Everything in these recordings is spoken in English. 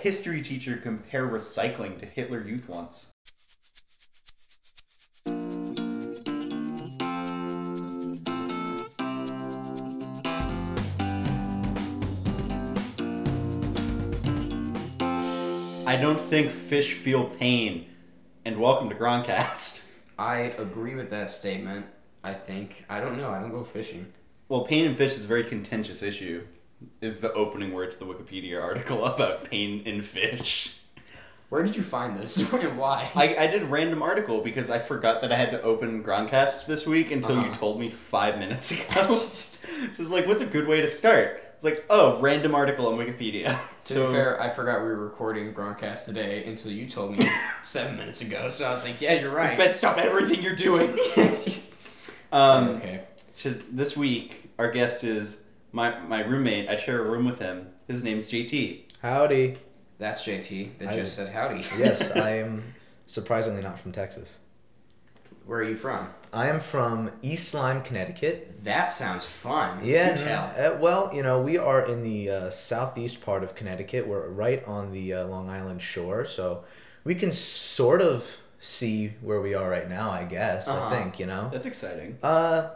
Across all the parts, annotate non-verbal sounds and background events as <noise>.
history teacher compare recycling to Hitler Youth once. I don't think fish feel pain. And welcome to Gronkcast. I agree with that statement. I think. I don't know. I don't go fishing. Well, pain in fish is a very contentious issue. Is the opening word to the Wikipedia article about pain in fish. Where did you find this and <laughs> why? I, I did a random article because I forgot that I had to open Gronkcast this week until you Uh-huh. told me five minutes ago. <laughs> <laughs> so it's like, what's a good way to start? It's like, oh, random article on Wikipedia. to so be fair, I forgot we were recording Gronkcast today until you told me seven minutes ago. So I was like, yeah, you're right. Bet stop everything you're doing. um, okay. so this week, our guest is my my roommate. I share a room with him. His name's JT. Howdy. That's JT that I- just said howdy. <laughs> Yes, <laughs> I am surprisingly not from Texas. Where are you from? I am from East Lyme, Connecticut. That sounds fun. Yeah, Do no, tell. uh, well, you know, we are in the uh, southeast part of Connecticut. We're right on the uh, Long Island shore, so we can sort of see where we are right now. I guess. Uh-huh. I think you know. That's exciting. Uh,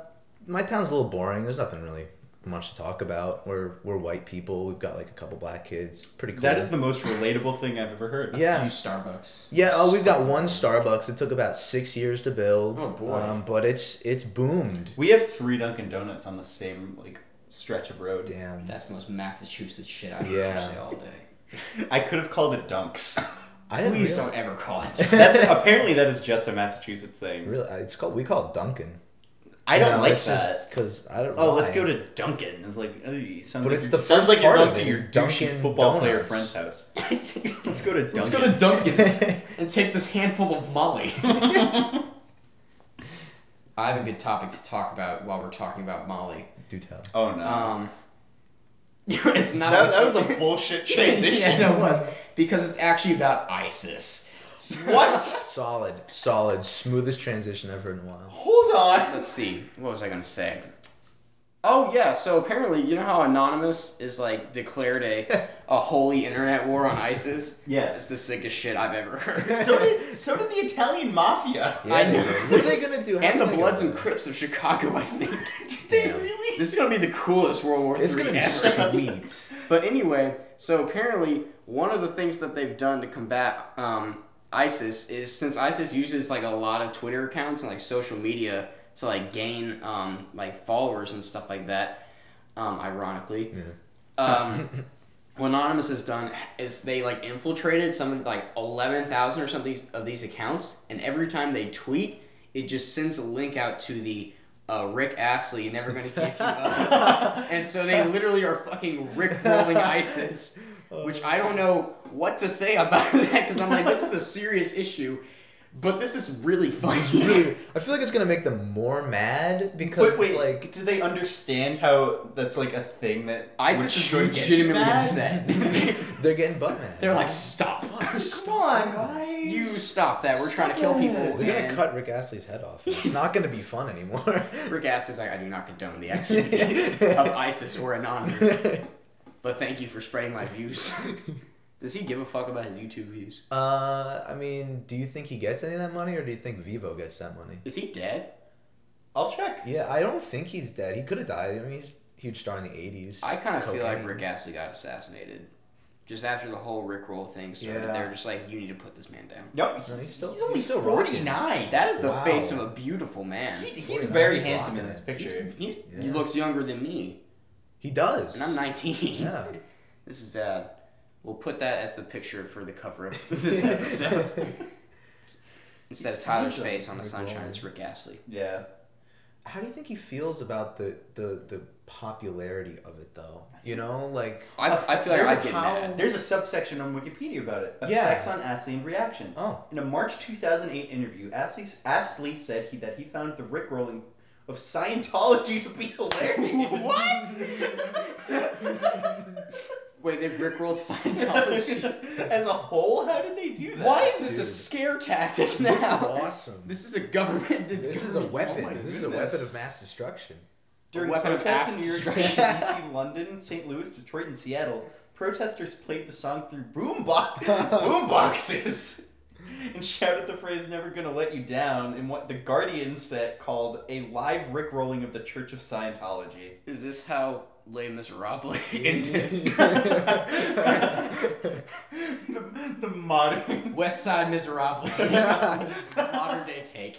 my town's a little boring. There's nothing really much to talk about. We're we're white people. We've got like a couple black kids. Pretty cool. That is the most relatable thing I've ever heard. yeah. Few Starbucks. Yeah, oh, we've got one Starbucks. It took about six years to build. Oh, boy. Um, but it's it's boomed. We have three Dunkin' Donuts on the same like stretch of road. Damn. That's the most Massachusetts shit I've Yeah. heard say all day. <laughs> I could have called it Dunks. <laughs> I Please real- don't ever call it. <laughs> That's apparently that is just a Massachusetts thing. Really, uh, it's called we call it Dunkin'. I don't know, like that. because I don't. Oh, let's why. go to Duncan. It's like ugh, sounds But like it's you're- the sounds first like you're going to your is douchey Dunkin' football player friend's house. <laughs> Let's go to Dunkin'. Let's go to Dunkin's <laughs> and take this handful of Molly. <laughs> I have a good topic to talk about while we're talking about Molly. Do tell. Oh no. Um, it's not. that, that was a bullshit transition. yeah, that was because it's actually about ISIS. What? <laughs> Solid, solid, smoothest transition I've heard in a while. Hold on. Let's see. What was I gonna say? Oh yeah. So apparently, you know how Anonymous is like declared a <laughs> a holy internet war on ISIS. Yeah. It's the sickest shit I've ever heard. <laughs> So did so did the Italian mafia. Yeah, I know. did. What are they gonna do? How and are the they Bloods gonna and Crips of Chicago, I think. Did they Damn. really? This is gonna be the coolest World War that? It's gonna be ever. sweet. But anyway, so apparently one of the things that they've done to combat um, ISIS is since ISIS uses like a lot of Twitter accounts and like social media to like gain um, like followers and stuff like that. Um, ironically, Yeah. um, <laughs> what Anonymous has done is they like infiltrated some like eleven thousand or something of these accounts, and every time they tweet, it just sends a link out to the uh, Rick Astley, never gonna give you up. <laughs> and so they literally are fucking Rick rolling ISIS, which I don't know what to say about <laughs> that because I'm like, this is a serious issue, but this is really funny. <laughs> It's really, I feel like it's gonna make them more mad because Wait, wait. like do they understand how that's like a thing that ISIS is should legitimately upset. <laughs> they're getting butt mad. They're like, stop. Come on, guys. You stop that. We're trying to kill people. They're gonna cut Rick Astley's head off. It's not gonna be fun anymore. Rick Astley's like, I do not condone the activities of ISIS or Anonymous, but thank you for spreading my views. <laughs> Does he give a fuck about his YouTube views? Uh, I mean, do you think he gets any of that money, or do you think Vevo gets that money? Is he dead? I'll check. Yeah, I don't think he's dead. He could have died. I mean, he's a huge star in the '80s. I kind of feel like Rick Astley got assassinated. Just after the whole Rickroll thing started, Yeah. they're just like, you need to put this man down. No, No, he's still- he's only he's still rocking. 49. That is the Wow. face of a beautiful man. He, he's 49, very he's handsome in this picture. He's, He Yeah. looks younger than me, He does. and I'm 19. Yeah. <laughs> This is bad. We'll put that as the picture for the cover of <laughs> this episode. <laughs> Instead of Tyler's face on the sunshine, it's Rick Astley. Yeah. How do you think he feels about the the the popularity of it, though? You know, like I, I feel like There's I'd a get how- mad. There's a subsection on Wikipedia about it. Yeah. Effects on Astley and reaction. oh, In a March 2008 interview, Astley, Astley said he, that he found the Rickrolling of Scientology to be hilarious. <laughs> What? <laughs> Wait, they rickrolled Scientology. <laughs> As a whole, how did they do that? Why is this a Dude. scare tactic now? this is awesome. This is a government. This is a weapon. Oh my this is a goodness. weapon of mass destruction. During A weapon of protests in New York City, destruction. DC, London, St. Louis, Detroit, and Seattle, protesters played the song through boombox boomboxes <laughs> and shouted the phrase "Never gonna let you down" in what the Guardian set called a live rickrolling of the Church of Scientology. Is this how Les Miserables <laughs> <laughs> ended? the, the modern West Side Miserables. Modern day take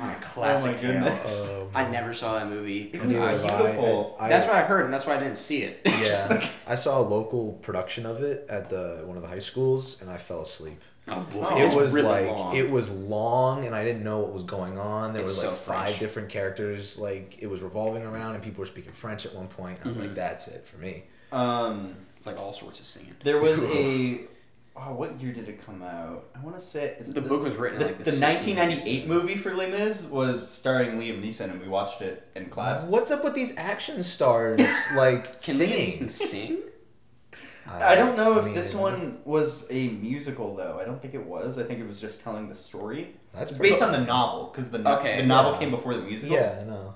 on a classic Oh my tale. goodness. Um, I never saw that movie. It was neither have I. I- that's what I heard, and that's why I didn't see it. yeah, I saw a local production of it at the one of the high schools, and I fell asleep. Oh boy, Oh, it was really like long. it was long, and I didn't know what was going on. There It's were like so five French. different characters, like it was revolving around, and people were speaking French at one point. I was Mhm. like, "That's it for me." Um, It's like all sorts of singing. there was a. <laughs> Oh, what year did it come out? I want to say is The this- book was written The, like the the 1998 movie for Les Mis was starring Liam Neeson, and we watched it in class. What's up with these action stars like Can singing? Liam Neeson sing? I don't know I if mean, this one was a musical though. I don't think it was. I think it was just telling the story. That's It's pretty- based on the novel because the no- Okay, the novel yeah. came before the musical. Yeah, I know.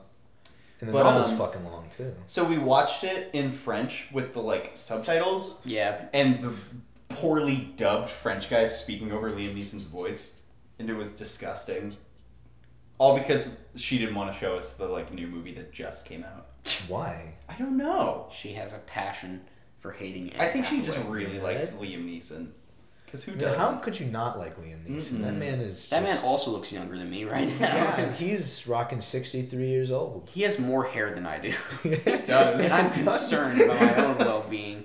And the But, novel's um, fucking long too. So we watched it in French with the like subtitles Yeah. and the poorly dubbed French guys speaking over Liam Neeson's voice, and it was disgusting. All because she didn't want to show us the like new movie that just came out. Why? I don't know. She has a passion for hating. Anne I think she just Hathaway. really Yeah. likes Liam Neeson. Because who Yeah, does? how could you not like Liam Neeson? That Mm-mm. man is. That man just- also looks younger than me right now. Yeah, and he's rocking sixty three years old. He has more hair than I do. <laughs> He does. and I'm concerned about my own well being.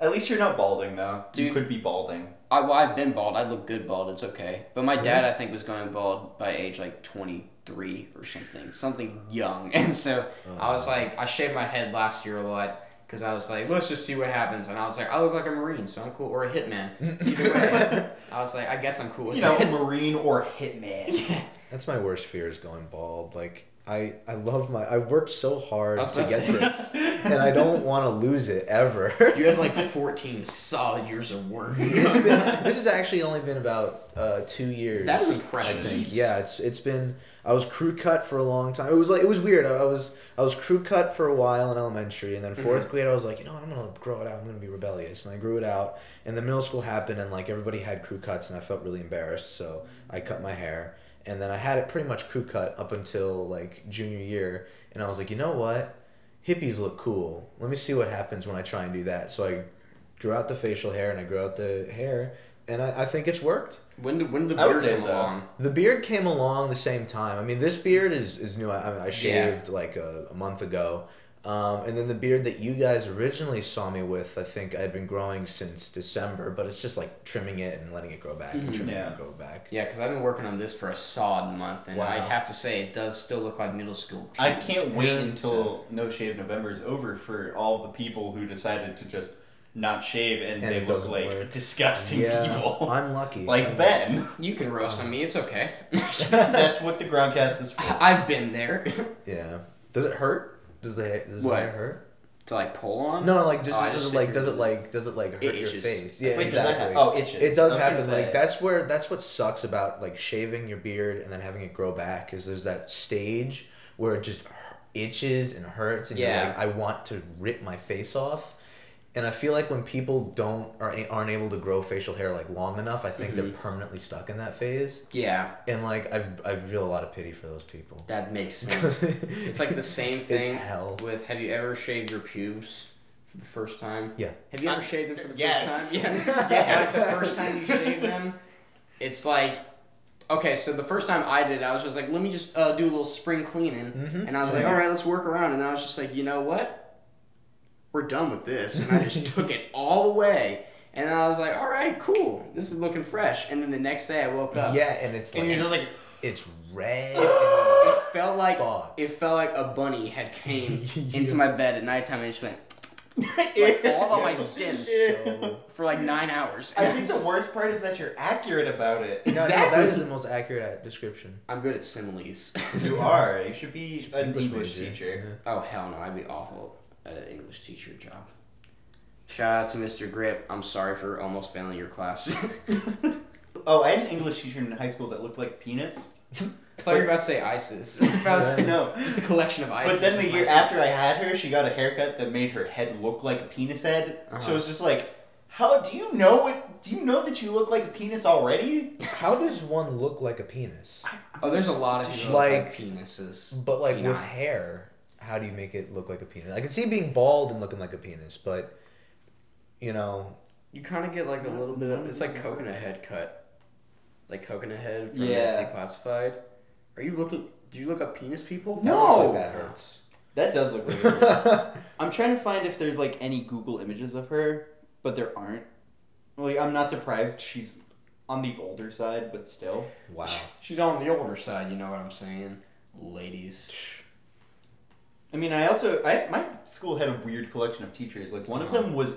At least you're not balding though. You Dude. could be balding. I, well, I've been bald. I look good bald. It's okay. But my dad, I think, was going bald by age like 23 or something. Something young. <laughs> And so oh. I was like, I shaved my head last year a lot because I was like, let's just see what happens. And I was like, I look like a Marine, so I'm cool. Or a hitman. <laughs> Either way. I was like, I guess I'm cool with You know, it. Marine or Hitman. <laughs> yeah. That's my worst fear is going bald. Like I, I love my. I worked so hard to get to say- this, and I don't want to lose it ever. <laughs> You have like 14 solid years of work. it's been, this has actually only been about uh, two years. That is I impressive. think. Yeah, it's it's been. I was crew cut for a long time. It was like it was weird. I, I was I was crew cut for a while in elementary, and then mm-hmm. 4th grade I was like, you know, what, I'm gonna grow it out. I'm gonna be rebellious, and I grew it out. And the middle school happened, and like everybody had crew cuts, and I felt really embarrassed, so I cut my hair. And then I had it pretty much crew cut up until like junior year, and I was like, you know what, hippies look cool. Let me see what happens when I try and do that. So I grew out the facial hair, and I grew out the hair, and I, I think it's worked. When did, when did the I would beard say come so. along? The beard came along the same time. I mean, this beard is, is new. I, I, mean, I shaved like a, a month ago. Um, and then the beard that you guys originally saw me with, I think I'd been growing since December, but it's just like trimming it and letting it grow back and Mhm. trimming it Yeah. and grow back. Yeah, because I've been working on this for a solid month, and I have to say, it does still look like middle school. I can't wait until No Shave November is over for all the people who decided to just not shave and, And they look like work. disgusting Yeah, people. I'm lucky. <laughs> like I'm- Ben. You can roast on me. It's okay. <laughs> That's what the Gronkcast is for. I've been there. <laughs> Yeah. Does it hurt? Does the does What? the hair hurt? to like pull on. No, no, like just, Oh, I does just it like sit does it like does it like hurt It your face? Yeah, Wait, does that exactly. oh, itches. It does happen. Like that's where that's what sucks about like shaving your beard and then having it grow back is there's that stage where it just itches and hurts and Yeah. you're like I want to rip my face off. And I feel like when people don't are aren't able to grow facial hair like long enough, I think they're Mhm. permanently stuck in that phase. Yeah, And like I I feel a lot of pity for those people. that makes <laughs> sense. it's like the same thing. It's thing hell. with. Have you ever shaved your pubes for the first time? Yeah. Have you ever shaved them for the yes. first time? <laughs> Yeah. Yes. Like, the first time you shave them, it's like. Okay, so the first time I did, it, I was just like, let me just uh, do a little spring cleaning, Mhm. and I was like, all right, let's work around, and I was just like, you know what? We're done with this, and I just <laughs> took it all away, and I was like, all right, cool, this is looking fresh, and then the next day I woke up, Yeah, and it's and like you're just like, it's red. it felt like Fuck. it felt like a bunny had came <laughs> Yeah. into my bed at nighttime and just went <laughs> like all on my skin so for like nine hours. I And think the just- worst part is that you're accurate about it. No, no, Exactly. that is the most accurate uh, description. I'm good at similes. You are. You should be an English English, major, teacher. oh hell no, I'd be awful at an English teacher job. Shout out to Mr. Grip. I'm sorry for almost failing your class. <laughs> Oh, I had an English teacher in high school that looked like a penis. I thought you were about to say ISIS. <laughs> I was Yeah. no. <laughs> just a collection of ISIS. But then the year after I had her, she got a haircut that made her head look like a penis head. So Uh-huh. it's just like, how do you know what? Do you know that you look like a penis already? How does one look like a penis? Oh, there's a lot of Like- like penises. But like You with hair, how do you make it look like a penis? I can see being bald and looking like a penis, but you know, You kind of get like a little bit. Of, it's like coconut head cut, like coconut head from Yeah. Ned's Declassified. Are you looking? Do you look up penis people? that looks No. like that hurts. That does look like. her. <laughs> I'm trying to find if there's like any Google images of her, but there aren't. Like I'm not surprised she's on the older side, but still. wow. She's on the older side. You know what I'm saying, ladies. <laughs> I mean, I also I my school had a weird collection of teachers. Like one of them was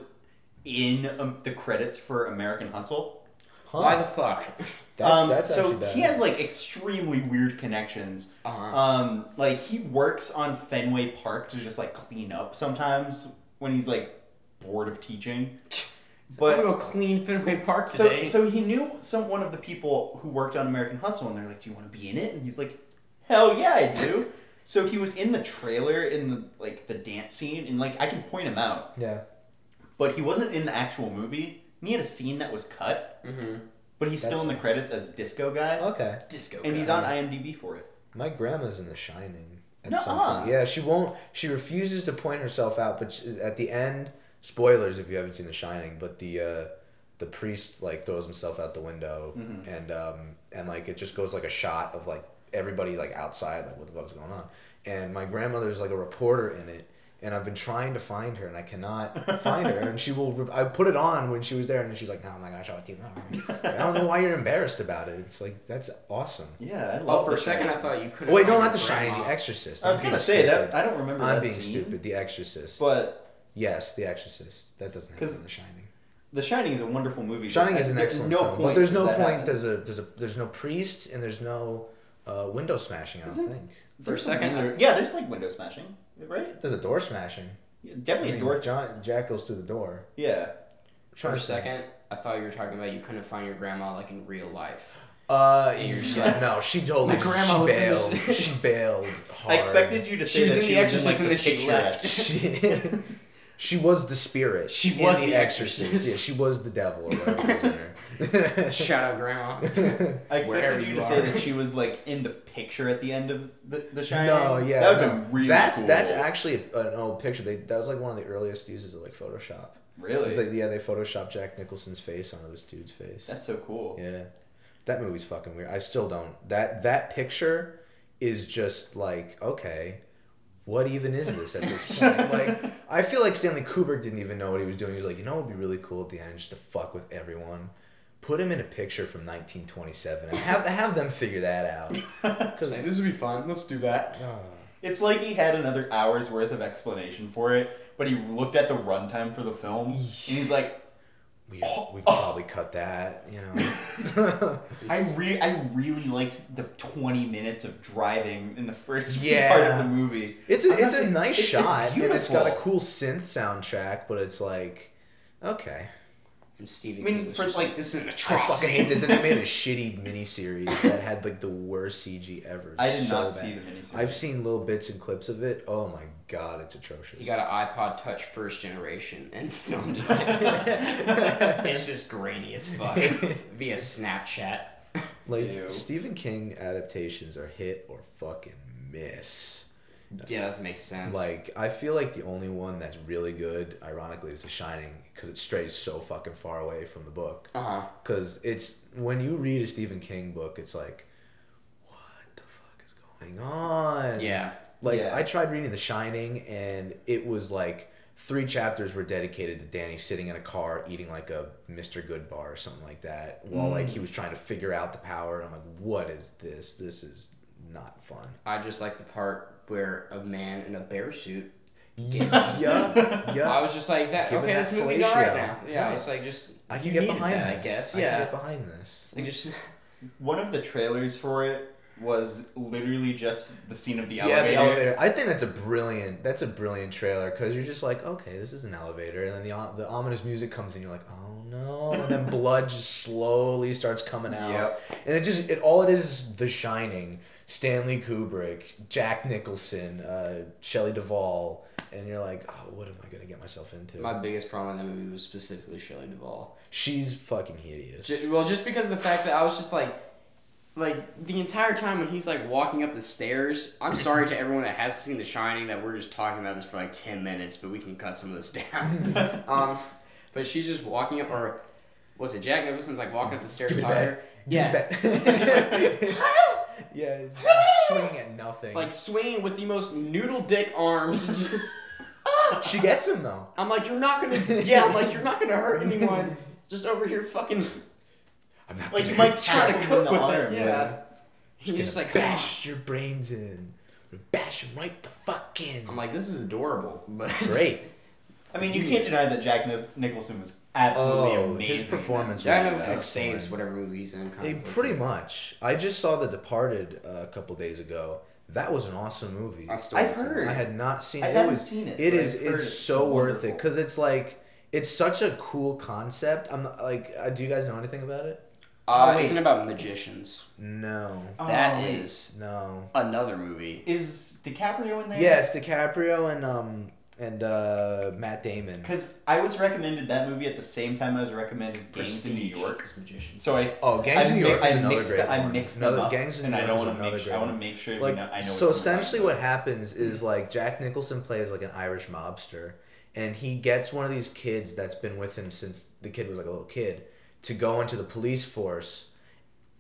in um, the credits for American Hustle. Huh. Why the fuck? <laughs> That's, um, that's so he has like extremely weird connections. Uh-huh. Um, like he works on Fenway Park to just like clean up sometimes when he's like bored of teaching. <laughs> I'm gonna go clean Fenway Park so today. so he knew some one of the people who worked on American Hustle, and they're like, "Do you want to be in it?" And he's like, "Hell yeah, I do." <laughs> so he was in the trailer in the like the dance scene, and like I can point him out, yeah. but he wasn't in the actual movie. And he had a scene that was cut, mm-hmm. but he's still That's in the credits as disco guy, Okay. Disco. and he's on IMDb for it. My grandma's in The Shining. At Nuh-uh. some point. Yeah, she won't. She refuses to point herself out, but she, at the end, spoilers if you haven't seen The Shining, but the uh, the priest like throws himself out the window, Mhm. and um, and like it just goes like a shot of like everybody like outside, like what the fuck's going on, and my grandmother's like a reporter in it. And I've been trying to find her, and I cannot find her. And she will. I put it on when she was there, and she's like, "No, I'm not gonna show it to you." I don't know why you're embarrassed about it. It's like that's awesome. Yeah, I oh, love. Oh, for a second I thought you couldn't. Wait, no, find not The Shining. The Exorcist. I was I'm gonna say stupid. that I don't remember I'm that being scene, stupid. The Exorcist. but yes, The Exorcist. That doesn't happen 'Cause in The Shining. The Shining is a wonderful movie. but Shining is an excellent no film, point but there's no point. happen. There's a there's a there's no priest and there's no uh, window smashing. I don't Isn't- think For There's second, window- yeah, there's like window smashing, right? there's a door smashing. Yeah, I Definitely mean, a door. John, Jack goes through the door. Yeah. For a Trying to second, I thought you were talking about you couldn't find your grandma like in real life. Uh, And you're just yeah, like, no, she totally "My grandma was she in bailed. this." she bailed hard. I expected you to say She was that in she The was in, like, Exorcist the and then she picture. left. She, <laughs> <laughs> she was the spirit. She in was the, the Exorcist. Exorcist. Yeah, she was the devil or whatever was in her. Shout out, grandma. <laughs> I Wherever expected you you to say are. that she was like in the picture at the end of the, the Shining. No, yeah, that would no. have been really that's cool. that's actually an old picture. They that was like one of the earliest uses of like Photoshop. Really? They, yeah, they photoshopped Jack Nicholson's face onto this dude's face. that's so cool. Yeah, that movie's fucking weird. I still don't. That that picture is just like okay. What even is this at this <laughs> point? like, I feel like Stanley Kubrick didn't even know what he was doing. He was like, you know, what would be really cool at the end, just to fuck with everyone. Put him in a picture from 1927 and have have them figure that out. <laughs> Because this would be fun. Let's do that. Ah. It's like he had another hour's worth of explanation for it, but he looked at the runtime for the film and he's like, we oh. we could probably cut that, you know. <laughs> I re- I really liked the twenty minutes of driving in the first Yeah. <laughs> part of the movie. It's a I'm it's a nice it- it's shot and it's got a cool synth soundtrack, but it's like, okay. And Stephen I mean, King was for, just like- like, this is an I fucking hate this, and they made a <laughs> shitty miniseries that had like the worst CG ever. I did so not bad. see the miniseries. I've seen little bits and clips of it. Oh my god, it's atrocious. He got an iPod Touch first generation and <laughs> filmed it. <laughs> it's just grainy as fuck via Snapchat. like Ew. Stephen King adaptations are hit or fucking miss. Yeah, that makes sense. Like I feel like the only one that's really good, ironically, is The Shining because it strays so fucking far away from the book. uh huh. Because it's when you read a Stephen King book, it's like, what the fuck is going on? Yeah. Like Yeah. I tried reading The Shining, and it was like three chapters were dedicated to Danny sitting in a car eating like a Mr. Goodbar or something like that, while like Mm. he was trying to figure out the power. And I'm like, what is this? This is not fun. I just like the part where a man in a bear suit. yeah, <laughs> yeah. I was just like that. Given okay, that this movie's alright now. Yeah, Yeah. it's like just I can you get needed behind that, this. I guess. I Yeah. can get behind this. It's like just <laughs> One of the trailers for it was literally just the scene of the Yeah, elevator. the elevator. I think that's a brilliant. That's a brilliant trailer because you're just like, okay, this is an elevator, and then the the ominous music comes in. You're like, oh no, and then <laughs> blood just slowly starts coming out, Yep. and it just it all it is is The Shining Stanley Kubrick, Jack Nicholson, uh, Shelley Duvall, and you're like, oh, what am I gonna get myself into? My biggest problem in that movie was specifically Shelley Duvall. She's fucking hideous. Ju- Well, just because of the fact that I was just like, like the entire time when he's like walking up the stairs. I'm sorry to everyone that has seen The Shining that we're just talking about this for like ten minutes, but we can cut some of this down. <laughs> um, but she's just walking up, or was it Jack Nicholson's like walking up the stairs Give me talking to that. her? Give me Yeah. <laughs> <laughs> <laughs> yeah, <laughs> swinging at nothing. like swinging with the most noodle dick arms. <laughs> Just, she gets him though. I'm like, you're not gonna. Yeah, I'm like, you're not gonna hurt anyone. Just over here, fucking. I'm not Like you might try to cook with with it. it. Yeah. He's gonna just like, bash your brains in. Bash him right the fuck in. I'm like, this is adorable, but Great. I mean, you can't deny that Jack Nic- Nicholson was absolutely Oh, amazing. his performance Jack was Nicholson excellent. saves whatever movie he's in. kind of pretty that. much. I just saw The Departed uh, a couple days ago. That was an awesome movie. I still I've haven't seen heard. it. I had not seen I it. haven't it was, seen it, It but is. I've heard It's it's so worth it wonderful. because it's like it's such a cool concept. I'm not, like, uh, do you guys know anything about it? Uh, Oh, wait. isn't it about magicians? No, Oh, That wait. is no. another movie. Is DiCaprio in there? Yes, it's DiCaprio and um and uh Matt Damon. Because I was recommended that movie at the same time I was recommended Gangs in New Prestige York. is magicians. So I Oh, Gangs I in New York I is another mixed great the- I one. mixed Another them up, Gangs in New and I York don't is want to another make sure. great I want to make sure like know, I know. so which essentially what happens is like Jack Nicholson plays like an Irish mobster and he gets one of these kids that's been with him since the kid was like a little kid to go into the police force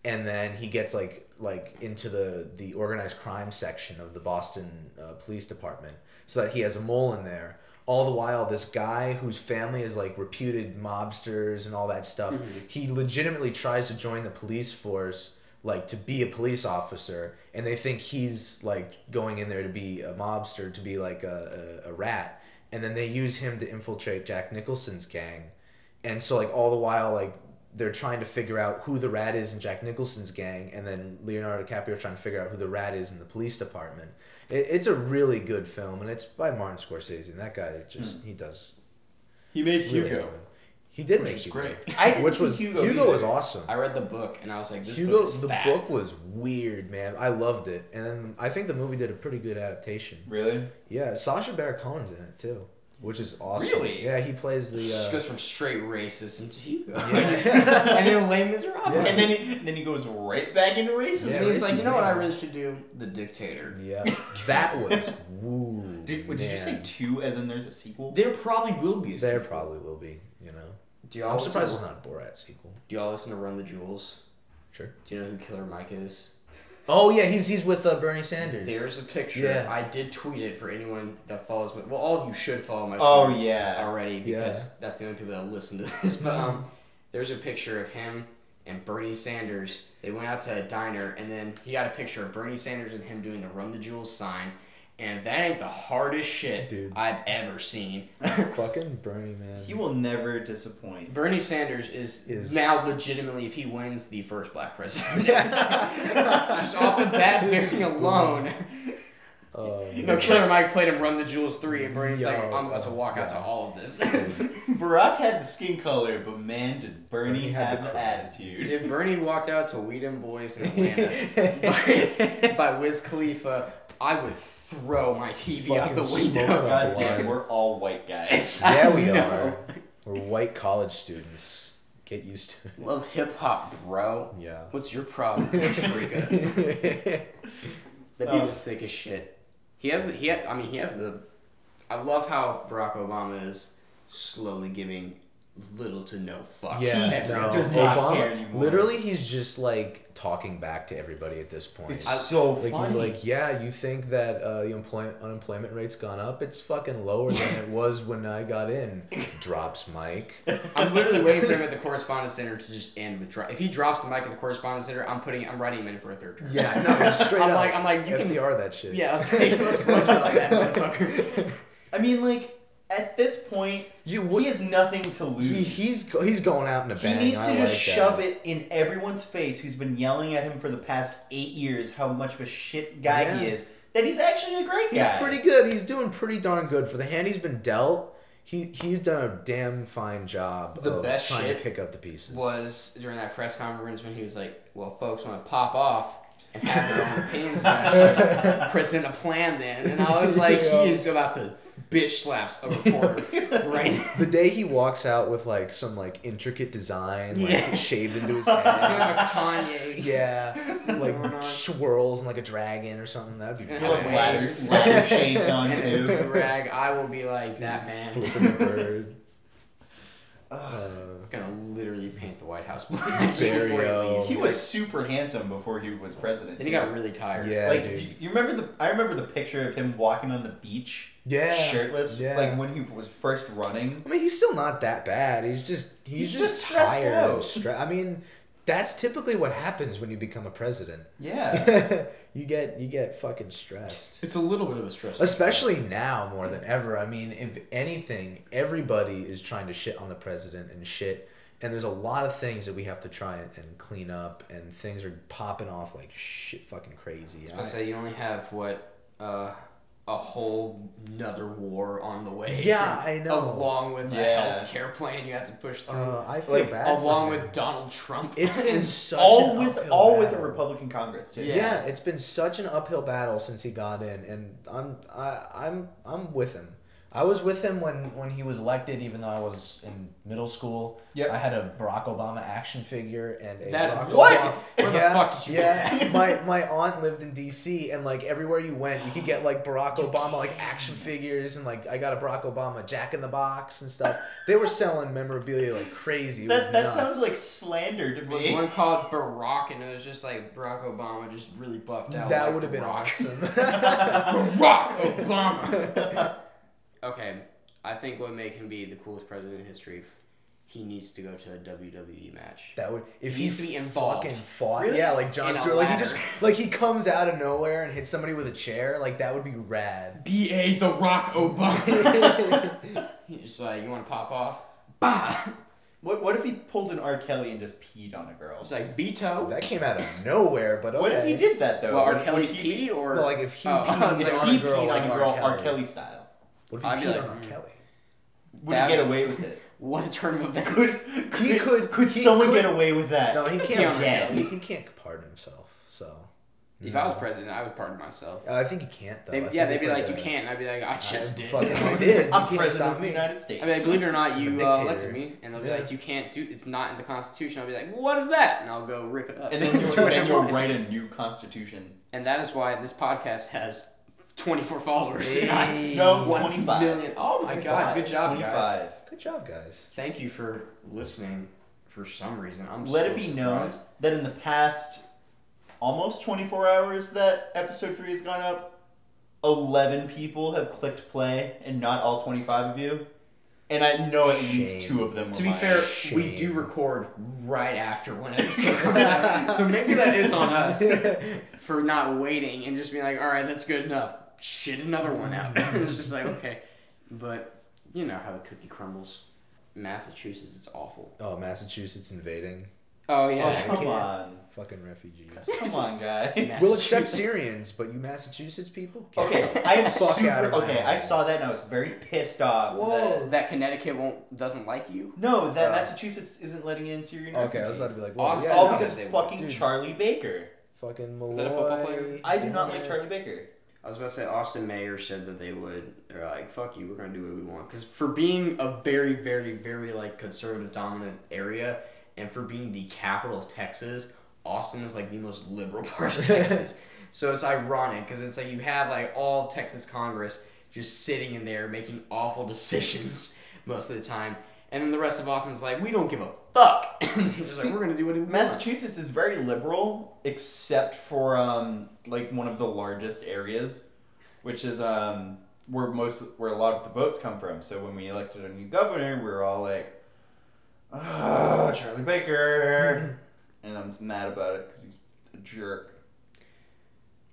and then he gets like like into the the organized crime section of the Boston uh, police department so that he has a mole in there. All the while this guy whose family is like reputed mobsters and all that stuff mm-hmm. he legitimately tries to join the police force like to be a police officer and they think he's like going in there to be a mobster to be like a, a, a rat. And then they use him to infiltrate jack nicholson's gang. And so like all the while like they're trying to figure out who the rat is in Jack Nicholson's gang, and then Leonardo DiCaprio trying to figure out who the rat is in the police department. It, it's a really good film, and it's by Martin Scorsese. And that guy just hmm. he does He made really Hugo. good. He did Which make is Hugo. great. <laughs> I which was Hugo Hugo, was awesome. I read the book and I was like, this Hugo, book is the fat. book was weird, man. I loved it, and I think the movie did a pretty good adaptation. Really? Yeah, Sacha Baron Cohen's in it too, which is awesome. Really? Yeah, he plays the. just Uh, goes from straight racist into Hugo. Yeah. <laughs> <laughs> and then Les Miserables. Yeah. And then he, then he goes right back into racism. Yeah, he's like, you know what I really should do? The Dictator. yeah, <laughs> that was woo. Did, did you say man. two as in there's a sequel? There probably will be a There sequel. probably will be. You know, Do y'all I'm listen surprised to- there's not a Borat sequel. Do y'all listen to Run the Jewels? Sure. Do you know who Killer Mike is? Oh yeah, he's he's with uh, Bernie Sanders. There's a picture. Yeah. I did tweet it for anyone that follows me. Well, all of you should follow my. Oh yeah. already Yeah. because that's the only people that listen to <laughs> this. But um, there's a picture of him and Bernie Sanders. They went out to a diner, and then he got a picture of Bernie Sanders and him doing the "Run the Jewels" sign. And that ain't the hardest shit Dude. I've ever seen. <laughs> Fucking Bernie man. He will never disappoint. Bernie Sanders is, Is- now legitimately, if he wins, the first black president. <laughs> Just off of that Just bearing alone. Oh, You know, Killer Mike played him Run the Jewels 3, and Bernie's like, I'm about to oh, walk out to all of this. <laughs> Barack had the skin color, but man, did Bernie, Bernie have the the, attitude. if Bernie walked out to We Dem Boys in Atlanta by, by Wiz Khalifa, I would throw my TV out the window. smoke. God damn, we're all white guys. <laughs> yeah, we No. are. We're white college students. Get used to it. Love hip hop, bro. Yeah. What's your problem, Trika? <laughs> That'd be Oh. the sickest shit. He has the, he had, I mean he has the I love how Barack Obama is slowly giving little to no fucks. Yeah, no. does day. not care anymore. Literally, he's just like talking back to everybody at this point. It's so like funny. he's like, yeah, you think that uh, the employment unemployment rate's gone up? It's fucking lower than it <laughs> was when I got in. Drops Mike. <laughs> I'm literally waiting for him at the correspondence center to just end with dro- if he drops the mic at the correspondence center, I'm putting I'm writing him in for a third term. Yeah, no, <laughs> straight I'm up. like- I'm like, you can- FDR that shit. Yeah, I was like, let's, let's be like that motherfucker. I mean, like at this point, You he has nothing to lose. He, he's he's going out in a He bang. needs I to like just that. shove it in everyone's face who's been yelling at him for the past eight years how much of a shit guy he is. That he's actually a great guy. He's guy. pretty good. He's doing pretty darn good for the hand he's been dealt. He he's done a damn fine job The of best trying shit to pick up the pieces. Was during that press conference when he was like, "Well, folks want to pop off." And have their own opinions about shit, <laughs> present a plan then. And I was like, Yeah. he is about to bitch slaps a reporter right <laughs> The day he walks out with like some like intricate design, like Yeah. shaved into his He's <laughs> gonna head. have a Kanye. yeah, Going like on. swirls and like a dragon or something. That'd be And He'll have Hey. ladders, ladder shades on too. rag, I will be like that man. flipping a bird. Ugh. Uh, gonna literally paint the White House <laughs> black just There before you leaves. He was super handsome before he was president. Then he got really tired. yeah, like dude. you, you remember the I remember the picture of him walking on the beach yeah, shirtless Yeah. like when he was first running. I mean, he's still not that bad. He's just he's, He's just, just tired. out. Stre- I mean, that's typically what happens when you become a president. Yeah. <laughs> you get you get fucking stressed. It's a little bit of a stress. Especially now more than ever. I mean, if anything, everybody is trying to shit on the president and shit. And there's a lot of things that we have to try and, and clean up, and things are popping off like shit, fucking crazy. I was gonna say you only have what uh, a whole another war on the way. Yeah, I know. Along with Yeah. a healthcare plan you have to push through. uh, I feel Like, bad. along for with Donald Trump. it's <laughs> been such all an with uphill all with a battle. Republican Congress too. Yeah. Yeah. it's been such an uphill battle since he got in, and I'm I, I'm I'm with him. I was with him when when he was elected, even though I was in middle school. Yep. I had a Barack Obama action figure and a That is Barack the What? Obama- Where the yeah, fuck did you yeah. <laughs> my my aunt lived in D.C. and like everywhere you went, you could get like Barack Obama like action figures and like I got a Barack Obama Jack in the Box and stuff. They were selling memorabilia like crazy. It was That that nuts. sounds like slander to There was me. one called Barack, and it was just like Barack Obama, just really buffed out. that like would have been awesome. <laughs> Barack Obama. <laughs> okay, I think what would make him be the coolest president in history. He needs to go to a WWE match. That would if He he needs to be involved. fucking fought. Really? Yeah, like Jon In Stewart. Like he just like he comes out of nowhere and hits somebody with a chair. Like that would be rad. B A The Rock Obama. <laughs> He's just like, you want to pop off? Bah. <laughs> What what if he pulled an R. Kelly and just peed on a girl? It's like veto. that came out of nowhere, but okay. What if he did that though? Well, R. Would- Kelly's would he be- pee or No, like if he Oh, peed like, on he a girl peed like on a R. girl Kelly. R. Kelly style. What if he I'd be peed like, on R. mm. Kelly? Would That he get would- away with it? what a turn of Could, events. <laughs> He could- Could he someone could- get away with that? No, he <laughs> can't. yeah. He, he can't pardon himself. So. If no. I was president, I would pardon myself. Uh, I think you can't though. They, I yeah, they'd it's be like, a- you can't. And I'd be like, I I just did. fucking I did. You I'm can't president stop of the me. United States. I mean, like, believe it or not, you uh, dictator. elected me, and they'll be Yeah. like, you can't do. It's not in the Constitution. I'll be like, what is that? And I'll go rip it up. and then you'll, what I then you'll want. write a new constitution. And that is why this podcast has 24 followers. and <laughs> I- No, One 25. million. Oh my god! Good job, guys. Good job, guys. Thank you for listening. For some reason, I'm. Let so it be known that in the past almost 24 hours that episode 3 has gone up, 11 people have clicked play and not all 25 of you. And I know at least Shame. two of them were To be mine. fair, we do record right after one episode <laughs> comes out, so maybe that is on us for not waiting and just being like, "All right, that's good enough. Shit another one out." <laughs> it's just like okay, but you know how the cookie crumbles. Massachusetts, it's awful. Oh, Massachusetts invading. Oh Oh, yeah, come on. Fucking refugees. Come on, <laughs> guys. We'll accept Syrians, but you Massachusetts people? Okay, I am Fuck super. out of my okay, I saw that and I was very pissed off. Whoa. that Connecticut won't doesn't like you. No, that Uh, Massachusetts isn't letting in Syrian Okay, I was about to be like, well, Austin yeah, all because they of won't. fucking Charlie Baker. Fucking Malloy. Is that a football player? I do not like Charlie Baker. I was about to say Austin Mayor said that they would. They're like, "Fuck you, we're gonna do what we want." Because for being a very, very, very like conservative dominant area, and for being the capital of Texas, Austin is like the most liberal <laughs> part of <laughs> Texas. so it's ironic because it's like you have like all Texas Congress just sitting in there making awful <laughs> decisions most of the time, and then the rest of Austin's like, "We don't give a fuck." <laughs> and just See, like, "We're gonna do what we want." Massachusetts is very liberal, except for um, like one of the largest areas, which is um, where most where a lot of the votes come from. So when we elected a new governor, we were all like, "Ah, Charlie Baker," <laughs> and I'm just mad about it because he's a jerk.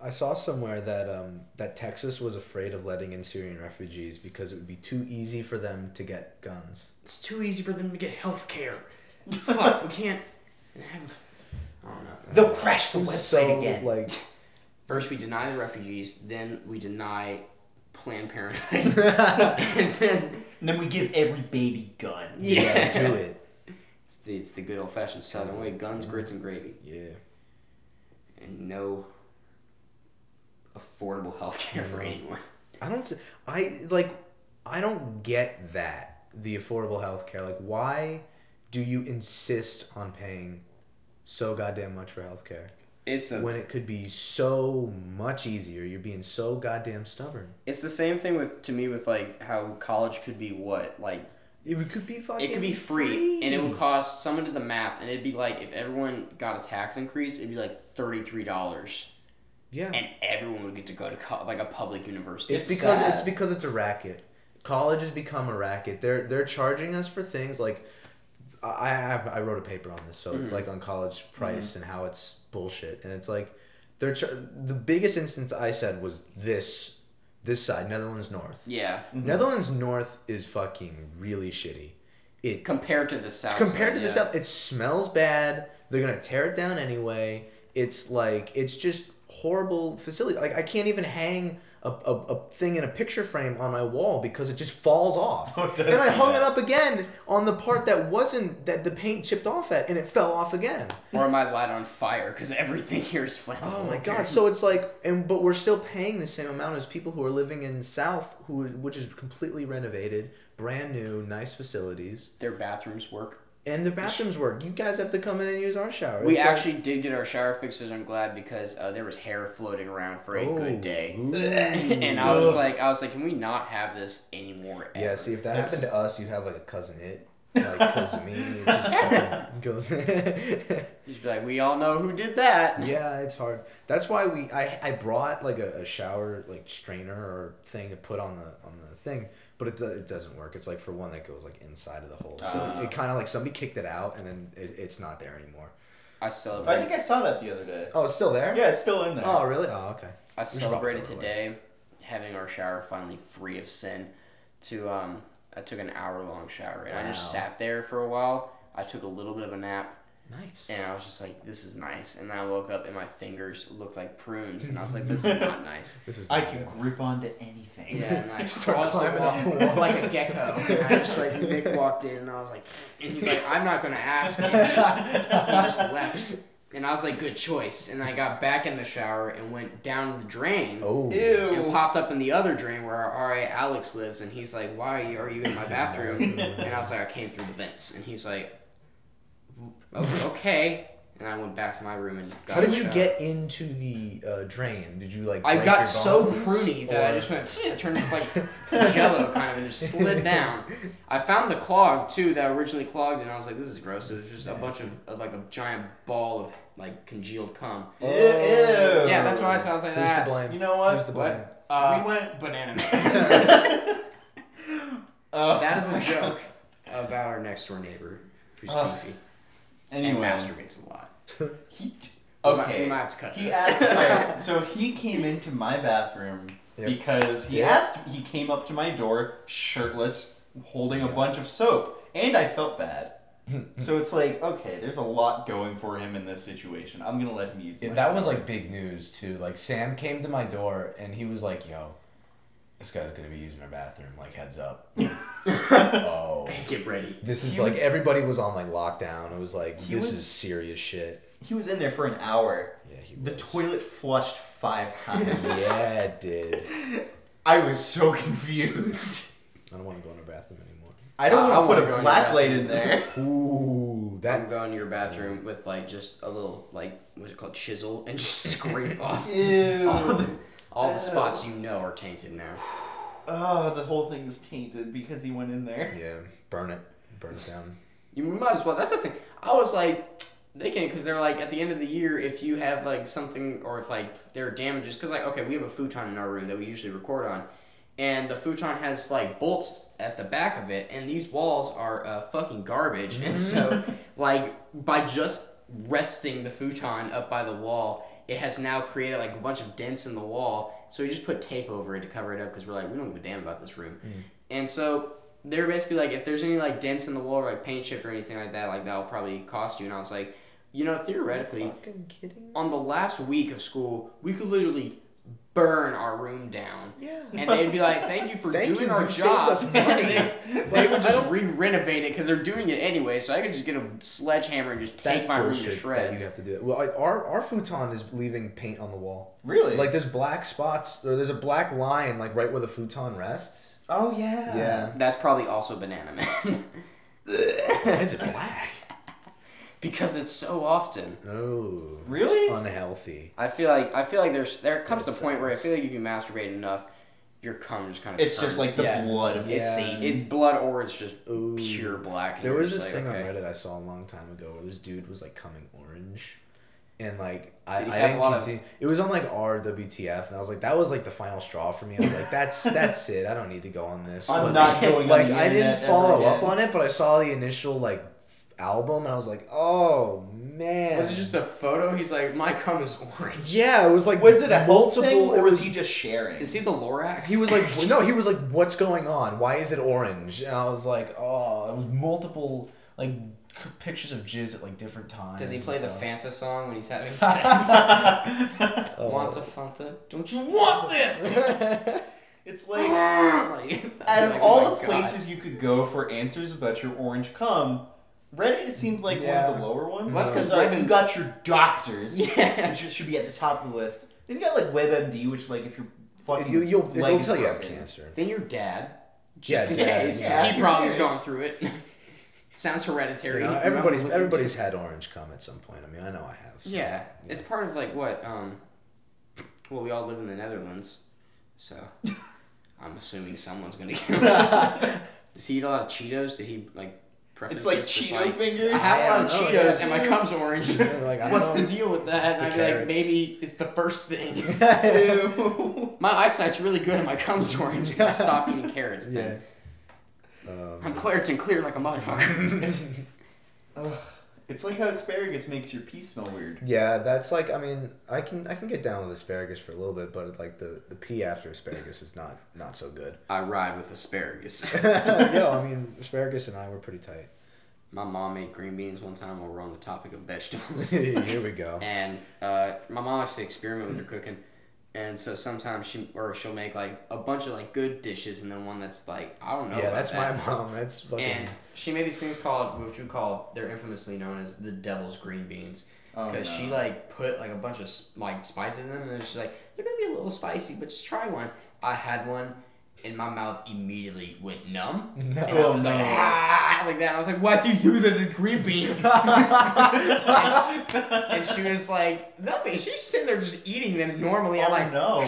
I saw somewhere that um, that Texas was afraid of letting in Syrian refugees because it would be too easy for them to get guns. It's too easy for them to get health care. Fuck, we can't have. I don't know. They'll crash the I'm website so, again. Like, First, we deny the refugees, then we deny Planned Parenthood, <laughs> and then And then we give every baby guns. Yeah. yeah, do it. it's the, it's the good old fashioned Southern way guns, grits, and gravy. Yeah. and no affordable health care for anyone. I don't. I like. I don't get that the affordable health care. Like, why do you insist on paying so goddamn much for healthcare? It's a when it could be so much easier? You're being so goddamn stubborn. it's the same thing with to me with like how college could be what like It could be fucking. it could be free, and it would cost someone to the math and it'd be like if everyone got a tax increase it'd be like thirty three dollars Yeah. and everyone would get to go to co- like a public university. It's, It's because sad. it's because it's a racket. College has become a racket. They're they're charging us for things like I I, I wrote a paper on this, so Mhm. like on college price and how it's bullshit, and it's like they're the biggest instance I said was this this side Netherlands North. yeah, Mhm. Netherlands North is fucking really shitty. It compared to the south. compared side, to the south, it smells bad. They're gonna tear it down anyway. It's like it's just horrible facility. Like I can't even hang a, a, a thing in a picture frame on my wall because it just falls off. <laughs> Oh, and I hung that. it up again on the part that wasn't that the paint chipped off at, and it fell off again. Or am I light on fire? Because everything <laughs> here is flammable. Oh my god! So it's like, and but we're still paying the same amount as people who are living in South, who which is completely renovated, brand new, nice facilities, their bathrooms work. And the bathrooms work. You guys have to come in and use our shower. We It's like- actually did get our shower fixed, and I'm glad because uh, there was hair floating around for a Oh, good day. ooh. <laughs> and I was like, I was like, can we not have this anymore? Yeah, see, if that That's happened just- to us, you'd have like a cousin it. Like, because of me, it just <laughs> fucking goes. <laughs> Just be like, we all know who did that. yeah, it's hard. That's why we. I, I brought like a, a shower like strainer or thing to put on the on the thing, but it do, it doesn't work. It's like for one that goes like inside of the hole, so Ah. it kind of like somebody kicked it out and then it, it's not there anymore. I celebrate. I think I saw that the other day. Oh, it's still there. Yeah, it's still in there. Oh, really? Oh, okay. I celebrated probably throw today having our shower finally free of sin. To um, I took an hour long shower and I just sat there for a while. I took a little bit of a nap Nice. and I was just like, this is nice. And then I woke up and my fingers looked like prunes and I was like, this is not <laughs> nice. This is. I can good. grip onto anything. Yeah, and I <laughs> Start climbing up wall wall. like a gecko. And I just like Nick walked in and I was like, and he's like, I'm not gonna ask. And he just, he just left. And I was like, good choice. And I got back in the shower and went down the drain. Oh. And popped up in the other drain where our RA Alex lives, and he's like, "Why are you, in my bathroom?" <laughs> and I was like, "I came through the vents." And he's like, "Okay." And I went back to my room and got. How did a you shower. get into the uh, drain? Did you like? I break got your so bones, pruny that I or- just went, it turned into like <laughs> jello kind of and just slid down. I found the clog too that originally clogged and I was like, this is gross. It was just a bunch of, of like a giant ball of like congealed cum. Ew. Yeah, that's why I was like Who's that. to blame? You know what? Who's to What? blame? Uh, we went. banana man. <laughs> Uh, that is a <laughs> joke about our next door neighbor who's Ugh. goofy Anyway, and masturbates a lot. <laughs> he. We might- Okay. we might have to cut He this. asked. okay, so he came into my bathroom Yep. because he Yep. asked. He came up to my door shirtless, holding a bunch of soap, and I felt bad. <laughs> so it's like, okay, there's a lot going for him in this situation. I'm gonna let him use. Yeah, my that was like big news too. Like Sam came to my door and he was like, "Yo, this guy's gonna be using our bathroom. Like, heads up." <laughs> oh, <laughs> Get ready. This is He like was- everybody was on like lockdown. It was like this was- is serious shit. He was in there for an hour. Yeah, he The was. toilet flushed five times. Yeah, it did. I was so confused. I don't want to go in a bathroom anymore. I don't I- I want to put go a in black your light in there. <laughs> Ooh, I'm that going to your bathroom with like just a little like what's it called chisel and just <laughs> scrape off all Ew. the, all the spots you know are tainted now. <sighs> Oh, the whole thing's tainted because he went in there. yeah, burn it, burn it down. You might as well. That's the thing. I was like, they can because they're like at the end of the year, if you have like something or if like there are damages, because like okay, we have a futon in our room that we usually record on, and the futon has like bolts at the back of it, and these walls are uh, fucking garbage, and so <laughs> like by just resting the futon up by the wall. It has now created like a bunch of dents in the wall, so we just put tape over it to cover it up because we're like we don't give a damn about this room, and so they're basically like, if there's any like dents in the wall or like paint chipped or anything like that, like that'll probably cost you. And I was like, you know, theoretically, on the last week of school, we could literally burn our room down. Yeah. And they'd be like, "Thank you for <laughs> Thank doing you, our job." <laughs> they, they would just re-renovate it because they're doing it anyway. So I could just get a sledgehammer and just take my room to shreds. that you have to do it. Well, like our our futon is leaving paint on the wall. Really? Like there's black spots or there's a black line like right where the futon rests. oh yeah. Yeah. That's probably also Banana Man <laughs> Why is it black? Because it's so often. Oh. Really? It's unhealthy. I feel like I feel like there's there comes That the point where I sucks. feel like if you masturbate enough, your cum just kind of It's just like the yeah. blood of It's, Yeah. Satan. it's blood or it's just Ooh. pure black. and There you're was just this like, thing okay. on Reddit I saw a long time ago where this dude was like coming orange. And like I, Did he I have a didn't lot of- continue. It was on like RWTF, and I was like, that was like the final straw for me. I was like, that's <laughs> that's it. I don't need to go on this. I'm But, not going on like the I didn't ever follow up again. on it, but I saw the initial like album, and I was like, oh man. Was it just a photo? He's like, my cum is orange. Yeah, it was like Was it a multiple multiple, or it was he just sharing? Is he the Lorax? He was like, <laughs> no, he was like, what's going on? Why is it orange? And I was like, oh, it was multiple like pictures of jizz at like different times. Does he play the stuff. Fanta song when he's having <laughs> sex? <laughs> oh. Wanta Fanta? Don't you oh. want this? it's like like, out of like, all oh the God. places you could go for answers about your orange cum, Reddit seems like one of the lower ones. Well, that's 'cause, 'cause like, Reddit- you got your doctors, <laughs> Yeah. which should be at the top of the list. Then you got like WebMD, which like if you're fucking you, you'll, leg it'll is tell you have cancer. Then your dad. Yeah, Just in dad, case. 'cause yeah. he probably was Parents. going through it. <laughs> Sounds hereditary. You might everybody's everybody's had orange cum at some point. I mean, I know I have. so, Yeah, it's part of like what. Um, well, we all live in the Netherlands, so <laughs> I'm assuming someone's gonna kill him. Does he eat a lot of Cheetos? Did he like? Preference It's like this Cheeto like, fingers. I have a lot of I Cheetos yeah. and my cum's orange. <laughs> Yeah, like, I What's know. the deal with that? It's And I'd be like, maybe it's the first thing. <laughs> <laughs> My eyesight's really good and my cum's orange. I stop eating carrots. Yeah. Then Um, I'm Claritin clear like a motherfucker. Ugh. It's like how asparagus makes your pee smell weird. yeah, that's like I mean, I can I can get down with asparagus for a little bit, but like the the pee after asparagus is not not so good. I ride with asparagus. <laughs> yeah, I mean, asparagus and I were pretty tight. My mom made green beans one time while we're on the topic of vegetables. <laughs> Here we go. and uh, my mom likes to experiment with her cooking. And so sometimes she or she'll make like a bunch of like good dishes and then one that's like I don't know. yeah, about that's that. my mom. That's fucking. And she made these things called, which we call, they're infamously known as the devil's green beans, Oh, because no. she like put like a bunch of like spices in them, and she's like, they're gonna be a little spicy, but just try one. I had one, and my mouth immediately went numb, No. and I was like, no. ah, like that. I was like, why do you do that to green bean? <laughs> and, she, and she was like, nothing. She's sitting there just eating them normally. I'm oh like, no.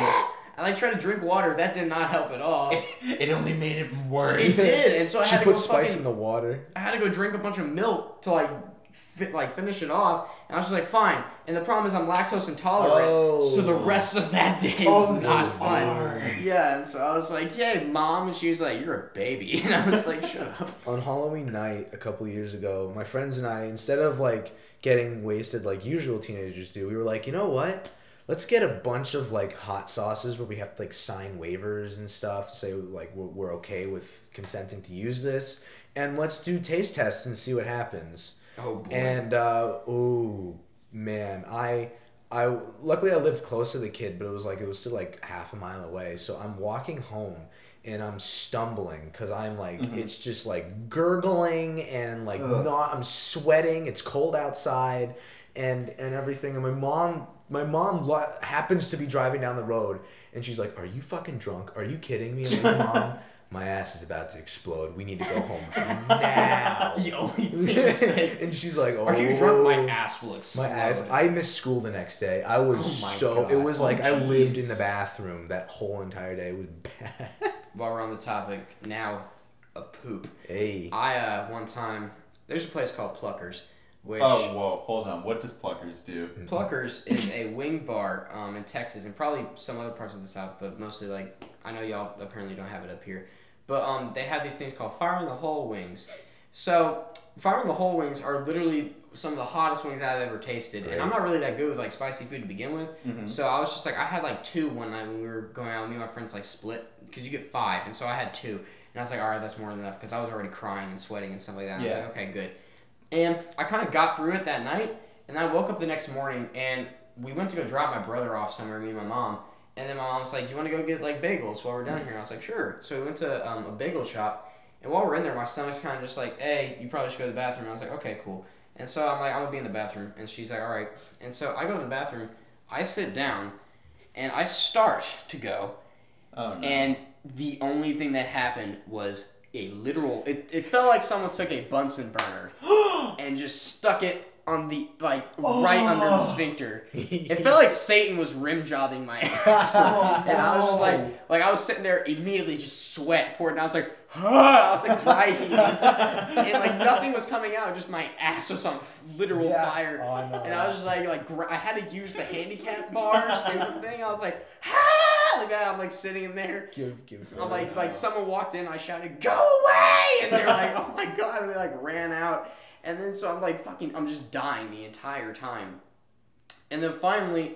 I like try to drink water. That did not help at all. It It only made it worse. It did, and so I she had to put go spice fucking in the water. I had to go drink a bunch of milk to like fit, like finish it off. And I was just like, fine. And the problem is I'm lactose intolerant, Oh. so the oh. rest of that day oh was Oh, not no. fun. Yeah, and so I was like, "Yay, mom!" And she was like, "You're a baby," <laughs> and I was like, "Shut up." on Halloween night a couple years ago, my friends and I, instead of like getting wasted like usual teenagers do, we were like, you know what? Let's get a bunch of like hot sauces where we have to like sign waivers and stuff to say like we're, we're okay with consenting to use this, and let's do taste tests and see what happens. Oh boy. And uh, ooh man, I I luckily I lived close to the kid, but it was like it was still like half a mile away. So I'm walking home and I'm stumbling because I'm like it's just like gurgling and like Ugh. not. I'm sweating. It's cold outside and and everything. And my mom. My mom lo- happens to be driving down the road, and she's like, "Are you fucking drunk? Are you kidding me, I'm like, <laughs> mom? My ass is about to explode. We need to go home <laughs> now." the only thing to <laughs> and she's like, "Oh, Are you drunk? My ass will explode. my ass. I missed school the next day. I was Oh my so. God. It was Oh, like I lived in the bathroom that whole entire day. It was <laughs> bad. While we're on the topic now of poop, hey. I uh one time there's a place called Pluckers, which Oh whoa, hold on. What does Pluckers do? Pluckers is a wing bar um, in Texas and probably some other parts of the South, but mostly like I know y'all apparently don't have it up here. But um, they have these things called fire in the hole wings. So fire in the hole wings are literally some of the hottest wings I've ever tasted, and I'm not really that good with like spicy food to begin with. Mhm. So I was just like I had like two one night when we were going out. Me and my friends like split because you get five, and so I had two, and I was like, all right, that's more than enough because I was already crying and sweating and stuff like that. And I Yeah. was like, okay, good. And I kind of got through it that night, and I woke up the next morning, and we went to go drop my brother off somewhere, me and my mom, and then my mom's was like, "You want to go get like bagels while we're down here?" And I was like, "Sure." So we went to um, a bagel shop, and while we're in there, my stomach's kind of just like, "Hey, you probably should go to the bathroom." And I was like, "Okay, cool." And so I'm like, "I'm gonna be in the bathroom," and she's like, "All right." And so I go to the bathroom, I sit down, and I start to go, Oh no. and the only thing that happened was a literal. It, it felt like someone took a Bunsen burner <gasps> and just stuck it on the like right under the sphincter. <laughs> It felt like Satan was rim jobbing my <laughs> ass, and I was just like, like I was sitting there immediately, just sweat poured, and I was like, <laughs> I was like dry heaving, and like nothing was coming out, just my ass was on literal Yeah. fire, Oh, know and I was just like, like gra- I had to use the handicap bars thing. I was like, ah, like that. I'm like sitting in there. give, give give. I'm like, like someone walked in, I shouted, "Go away!" And they're like, "Oh my god!" And they like ran out, and then so I'm like, fucking, I'm just dying the entire time. And then finally,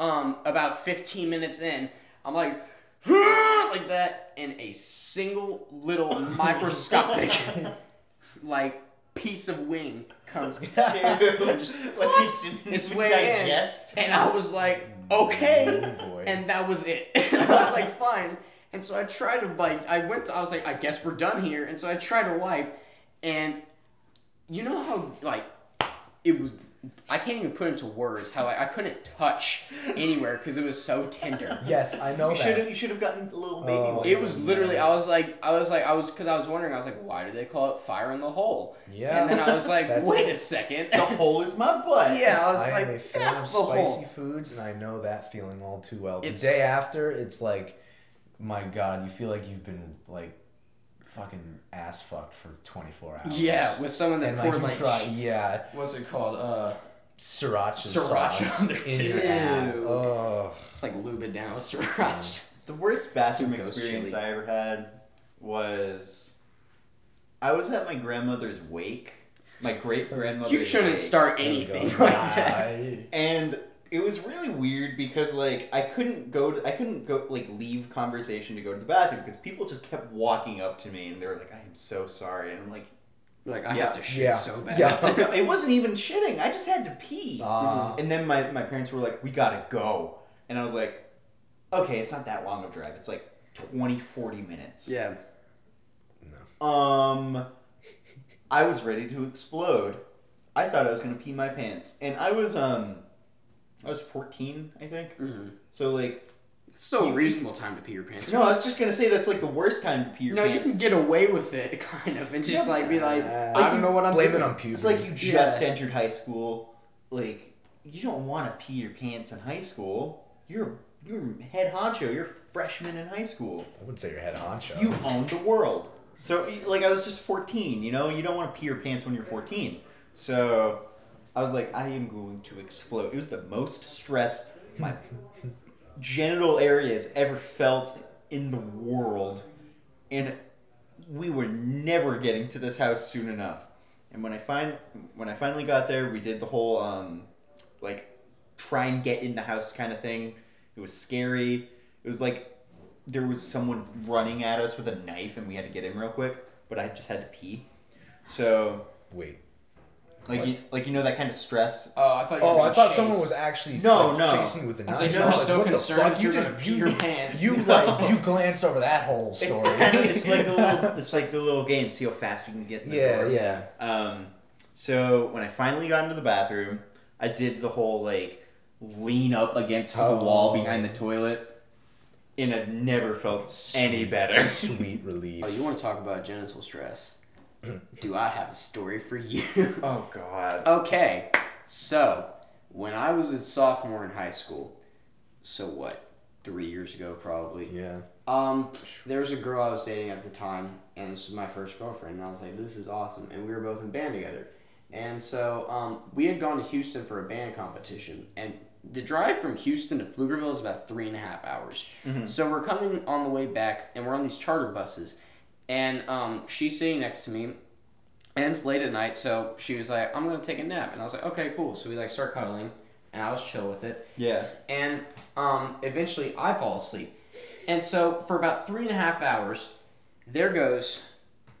um, about 15 minutes in, I'm like, like that, and a single little <laughs> microscopic, <laughs> like piece of wing comes, <laughs> just like it's way in. digest. and I was like, okay. Oh, boy. And that was it. I was like, fine. And so I tried to like, I went. To, I was like, I guess we're done here. And so I tried to wipe, and you know how like it was. I can't even put into words how I, I couldn't touch anywhere because it was so tender. yes, I know You should have that. you should have gotten a little baby Oh. one. It was literally. I was like, I was like, I was because I was wondering. I was like, why do they call it fire in the hole? Yeah. And then I was like, wait it. a second. the hole is my butt. <laughs> yeah, I was I like, am a fan that's of the spicy hole. foods, and I know that feeling all too well. The It's- day after, it's like, my God, you feel like you've been like, fucking ass fucked for twenty four hours. Yeah, with someone that and poured you like, try, yeah, what's it called? Uh, sriracha, Sriracha sauce in your ass. Oh, it's like lube it down with sriracha. <laughs> The worst bathroom ghost experience chili. I ever had was I was at my grandmother's wake. My great grandmother. You shouldn't wake. start anything <laughs> like that. And it was really weird because like I couldn't go to I couldn't go like leave conversation to go to the bathroom because people just kept walking up to me and they were like I am so sorry and I'm like Like I Yeah. have to shit Yeah. so bad. Yeah. <laughs> it wasn't even shitting I just had to pee Ah. and then my, my parents were like we gotta go and I was like okay it's not that long of a drive it's like 20 40 minutes yeah. No. Um, I was ready to explode. I thought I was gonna pee my pants, and I was um, I was fourteen, I think. Mm-hmm. So like, It's still a reasonable time to pee your pants. no, I was just gonna say that's like the worst time to pee your pants. no, you can get away with it, <laughs> kind of, and just Yeah, like be like, uh, I don't know what I'm blame doing. it on puberty. It's like you just Yeah. entered high school. Like you don't want to pee your pants in high school. You're you're head honcho. You're a freshman in high school. I wouldn't say your head honcho. You own the world. So, like, I was just 14, you know? You don't want to pee your pants when you're 14. So, I was like, I am going to explode. It was the most stress my <laughs> genital area has ever felt in the world. And we were never getting to this house soon enough. And when I find when I finally got there, we did the whole um like try and get in the house kind of thing. It was scary. It was like there was someone running at us with a knife and we had to get in real quick, but I just had to pee. So, Wait. Like What? you, like you know that kind of stress. Oh, I thought. You were Oh, I being thought chased. someone was actually No, like, no. chasing you with a I knife. was like, you you were were so what the concerned fuck? that You you just gonna you, your pants. you <laughs> like you glanced over that whole It's, story. it's kind of it's like the little <laughs> it's like the little game. See how fast you can get in the yeah, door. yeah. Um, so when I finally got into the bathroom, I did the whole like lean up against the Oh. wall behind the toilet, and it never felt any Sweet, better. Sweet relief. Oh, you want to talk about genital stress? <clears throat> Do I have a story for you? <laughs> oh God. Okay, so when I was a sophomore in high school, so what, three years ago probably. Yeah. Um, there was a girl I was dating at the time, and this was my first girlfriend, and I was like, "This is awesome," and we were both in band together. And so um, we had gone to Houston for a band competition, and the drive from Houston to Pflugerville is about three and a half hours. So we're coming on the way back, and we're on these charter buses, and um, she's sitting next to me, and it's late at night, so she was like, "I'm gonna take a nap," and I was like, "Okay, cool." So we like start cuddling, and I was chill with it Yeah. and um, eventually I fall asleep. And so for about three and a half hours, there goes,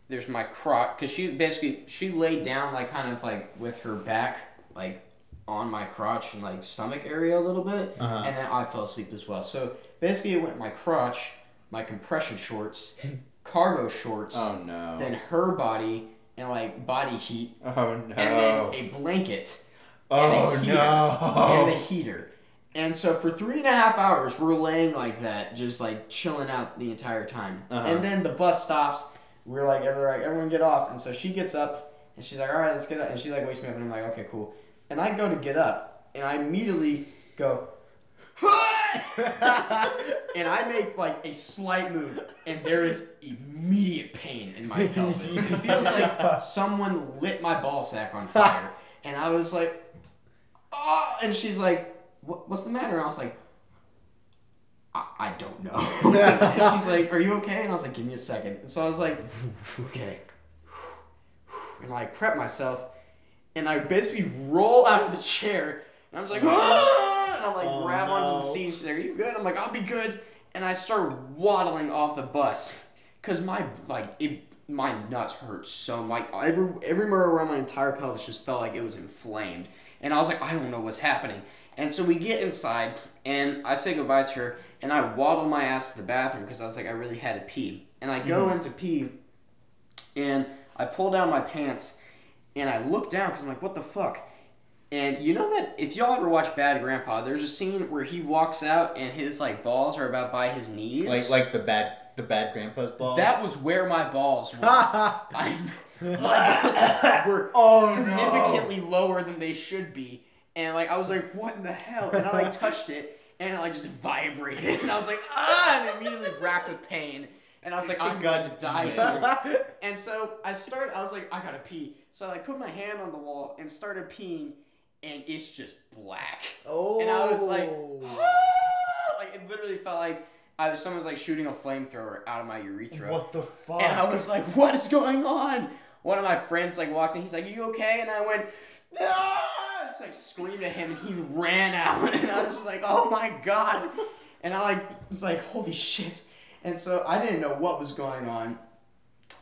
there's my crotch because she basically she laid down like kind of like with her back like on my crotch and like stomach area a little bit, Uh-huh. and then I fell asleep as well. So basically, it went my crotch, my compression shorts, cargo shorts, Oh no. then her body and like body heat, oh no. and then a blanket oh and a heater, and the heater. And so for three and a half hours, we're laying like that, just like chilling out the entire time. Uh-huh. And then the bus stops. We're like, everyone, like, everyone get off. And so she gets up and she's like, all right, let's get up. And she like wakes me up and I'm like, okay, cool. And I go to get up and I immediately go, and I make like a slight move, and there is immediate pain in my pelvis. It feels like someone lit my ball sack on fire, and I was like, "Oh!" And she's like, what, "What's the matter?" And I was like, "I, I don't know." she's like, "Are you okay?" And I was like, "Give me a second. And so I was like, "Okay," and I prep myself, and I basically roll out of the chair, and I was like, "Ah!" And I like Oh, grab onto the seat. She's like, "Are you good?" I'm like, "I'll be good." And I start waddling off the bus, cause my like it, my nuts hurt so much. Every everywhere around my entire pelvis just felt like it was inflamed, and I was like, I don't know what's happening. And so we get inside, and I say goodbye to her, and I waddle my ass to the bathroom because I was like, I really had to pee. And I go mm-hmm. into pee, and I pull down my pants, and I look down because I'm like, what the fuck? And you know that if y'all ever watch Bad Grandpa, there's a scene where he walks out and his like balls are about by his knees. Like like the bad the bad grandpa's balls. that was where my balls were. <laughs> I, my balls were <laughs> Oh, no. significantly lower than they should be, and like I was like, what in the hell? And I like touched it, and it like just vibrated, and I was like, ah, and immediately racked with pain. And I was like, I'm going to die here. <laughs> And so I started, I was like, I gotta pee. So I like put my hand on the wall and started peeing, and it's just black. Oh. And I was like, "Ah!" like it literally felt like I was someone was like shooting a flamethrower out of my urethra. What the fuck? And I was like, what is going on? One of my friends like walked in, he's like, Are you okay? And I went, ah! just like screamed at him and he ran out. <laughs> And I was just like, Oh my god. And I like was like, Holy shit. And so I didn't know what was going on.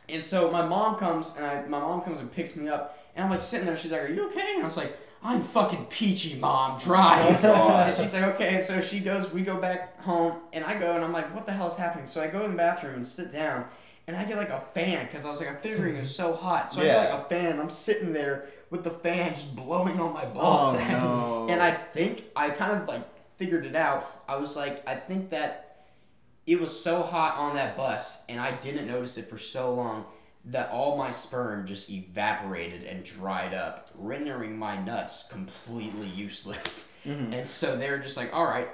And so my mom comes and I my mom comes and picks me up and I'm like sitting there, she's like, Are you okay? And I was like, I'm fucking peachy, mom. Drive. <laughs> and she's like, okay. And so she goes, we go back home, and I go, and I'm like, what the hell is happening? So I go in the bathroom and sit down, and I get like a fan because I was like, I'm figuring it was so hot. So I Yeah. get like a fan. I'm sitting there with the fan just blowing on my oh, ball Oh, sack. no. <laughs> And I think I kind of like figured it out. I was like, I think that it was so hot on that bus, and I didn't notice it for so long that all my sperm just evaporated and dried up, rendering my nuts completely useless. Mm-hmm. And so they were just like, all right,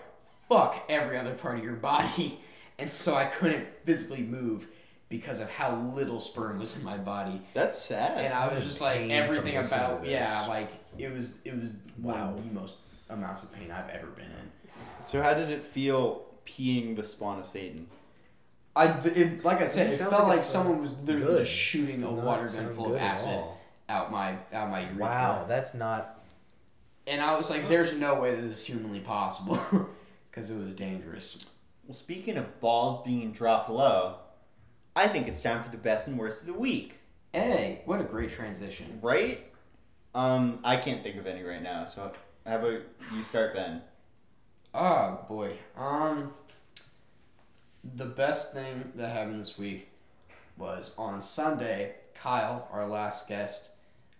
fuck every other part of your body. <laughs> And so I couldn't physically move because of how little sperm was in my body. That's sad. And I was just like everything from listening to about this. yeah, like it was it was one Wow. of the most amounts of pain I've ever been in. so how did it feel peeing the spawn of Satan? I it, like I said, You it sound felt like like, someone was literally good. shooting a Did not water gun full of acid out my out my urethra. Wow, that's not. And I was like, "There's no way this is humanly possible," <laughs> because it was dangerous. Well, speaking of balls being dropped low, I think it's time for the best and worst of the week, Hey, what a great transition! right? Um, I can't think of any right now. So how about you start, Ben? Oh boy. Um the best thing that happened this week was on Sunday, Kyle, our last guest,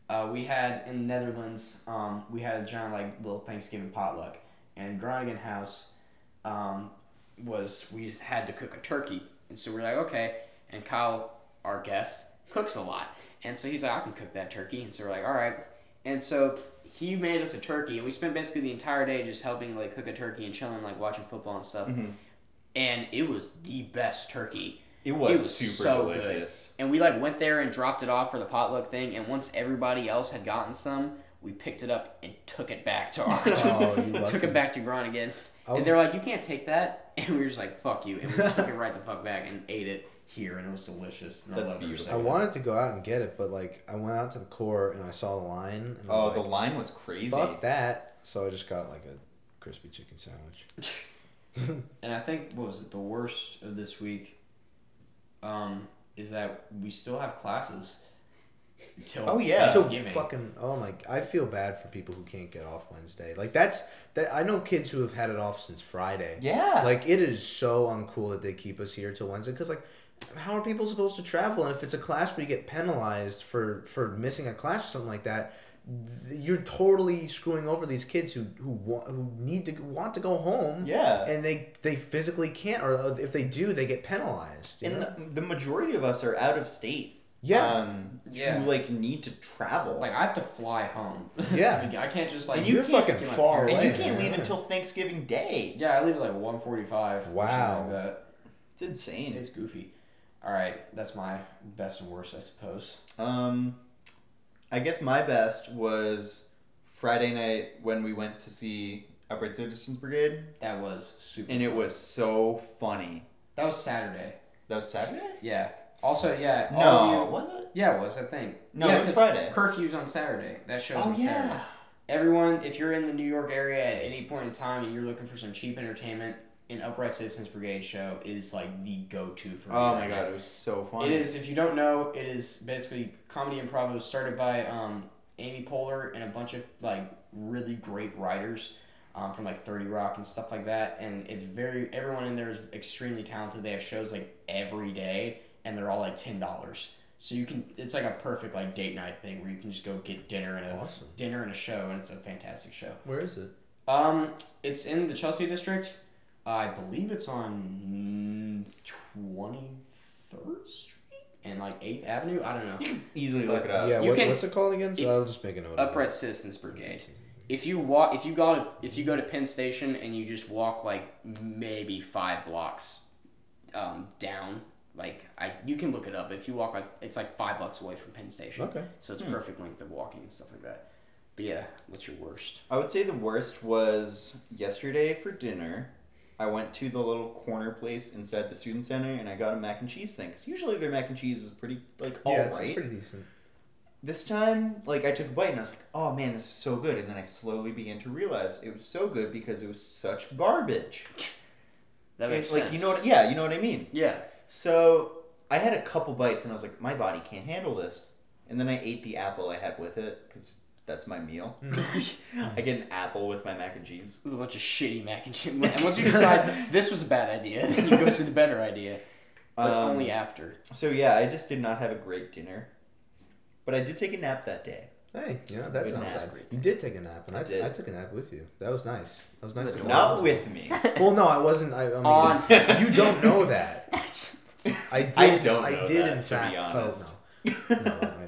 uh, we had in the Netherlands, um, we had a giant like little Thanksgiving potluck. And Groningen House um, was we had to cook a turkey. And so we're like, okay. And Kyle, our guest, cooks a lot. And so he's like, I can cook that turkey. And so we're like, all right. And so he made us a turkey, and we spent basically the entire day just helping like cook a turkey and chilling, like watching football and stuff. And it was the best turkey. It was, It was super so good. delicious. And we like went there and dropped it off for the potluck thing. And once everybody else had gotten some, we picked it up and took it back to our <laughs> Oh, <laughs> took it back to Groningen. I And they're like, "You can't take that," <laughs> and we were just like, "Fuck you!" And we took it right the fuck back and ate it here, and it was delicious. And I That's loved it for a beautiful. I wanted to go out and get it, but like I went out to the core and I saw the line. And Oh, was the like, line was crazy. Fuck that! So I just got like a crispy chicken sandwich. <laughs> And I think what was it the worst of this week? Um, is that we still have classes. Until Oh, yeah. Thanksgiving. fucking oh my! I feel bad for people who can't get off Wednesday. Like that's that. I know kids who have had it off since Friday. Yeah. Like it is so uncool that they keep us here till Wednesday. Because like, how are people supposed to travel? And if it's a class where you get penalized for for missing a class or something like that, th- you're totally screwing over these kids who who want who need to want to go home. Yeah. And they they physically can't, or if they do, they get penalized. And the, the majority of us are out of state. Yeah. Um, Yeah. Who like need to travel. Like I have to fly home. <laughs> Yeah. I can't just like. And you You're can't fucking far parents- and you can't man. leave until Thanksgiving Day. Yeah, I leave at like one forty-five. Wow. Like that. It's insane. It's goofy. All right, that's my best and worst, I suppose. Um, I guess my best was Friday night when we went to see Upright Citizens Brigade, That was super. and it fun. was so funny. That was Saturday. That was Saturday? Yeah. Also, yeah. all No, you- was it? Yeah, it was. I think. No, yeah, it was 'cause Friday. Curfew's on Saturday. That show's Oh on Saturday. yeah. Everyone, if you're in the New York area at any point in time and you're looking for some cheap entertainment, an Upright Citizens Brigade show is like the go-to for me. Oh right my now. god, it was so It funny. is. If you don't know, it is basically comedy improv. It was started by um, Amy Poehler and a bunch of like really great writers um, from like Thirty Rock and stuff like that. And it's very everyone in there is extremely talented. They have shows like every day, and they're all like ten dollars. So you can. It's like a perfect like date night thing where you can just go get dinner and a Awesome. dinner and a show, and it's a fantastic show. Where is it? Um, it's in the Chelsea district. I believe it's on Twenty Third Street and like Eighth Avenue. I don't know. You can easily look it up. yeah, you what, can- what's it called again? So I'll just make a note. Upright it. Citizens Brigade. If you walk, if you go to, if you go to Penn Station and you just walk like maybe five blocks, um, down, like I, you can look it up. If you walk like it's like five blocks away from Penn Station, Okay. so it's Hmm. perfect length of walking and stuff like that. But yeah, what's your worst? I would say the worst was yesterday for dinner. I went to the little corner place inside the student center and I got a mac and cheese thing. Cause usually their mac and cheese is pretty like all yeah, right. it's, it's pretty decent. This time, like I took a bite and I was like, "Oh man, this is so good." And then I slowly began to realize it was so good because it was such garbage. <laughs> That makes like sense. you know what? Yeah, you know what I mean. Yeah. So I had a couple bites and I was like, "My body can't handle this." And then I ate the apple I had with it because that's my meal. <laughs> I get an apple with my mac and cheese. with a bunch of shitty mac and cheese. And once you <laughs> decide this was a bad idea, then you go to the better idea. But it's Um, only after. So yeah, I just did not have a great dinner, but I did take a nap that day. Hey, yeah, It's a that good sounds nap. bad. You did take a nap, and I I, did. I took a nap with you. That was nice. That was nice. Was to go Not out. with me. <laughs> Well, no, I wasn't. I, I mean, On- you don't know that. I did. I don't I did that, in to be fact. honest. cuddle- no, no.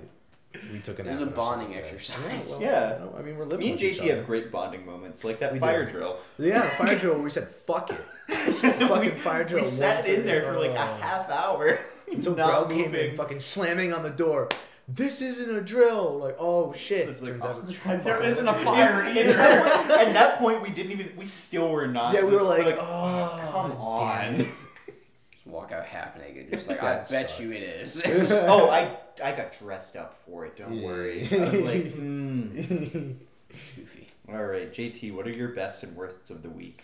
I, we took a It nap. was a bonding exercise. Yeah. well, <laughs> Yeah. I mean, we're living. Me and with each JT have great bonding moments, like that We fire do. drill. Yeah, the fire <laughs> drill. where We said fuck it. <laughs> fucking we, fire drill. We sat in there for like a oh. half hour. Until not bro came in, fucking slamming on the door. This isn't a drill. Like, oh shit. It's like, Turns oh, out it's there fucking- isn't a fire At either. at that point, we didn't even. We still were not. Yeah, we were like, oh, oh, come damn on. it. Just walk out half naked, just like I bet sucked. you it is. oh, I I got dressed up for it. Don't Yeah. worry. I was like, hmm. <laughs> it's goofy. All right, JT, what are your best and worsts of the week?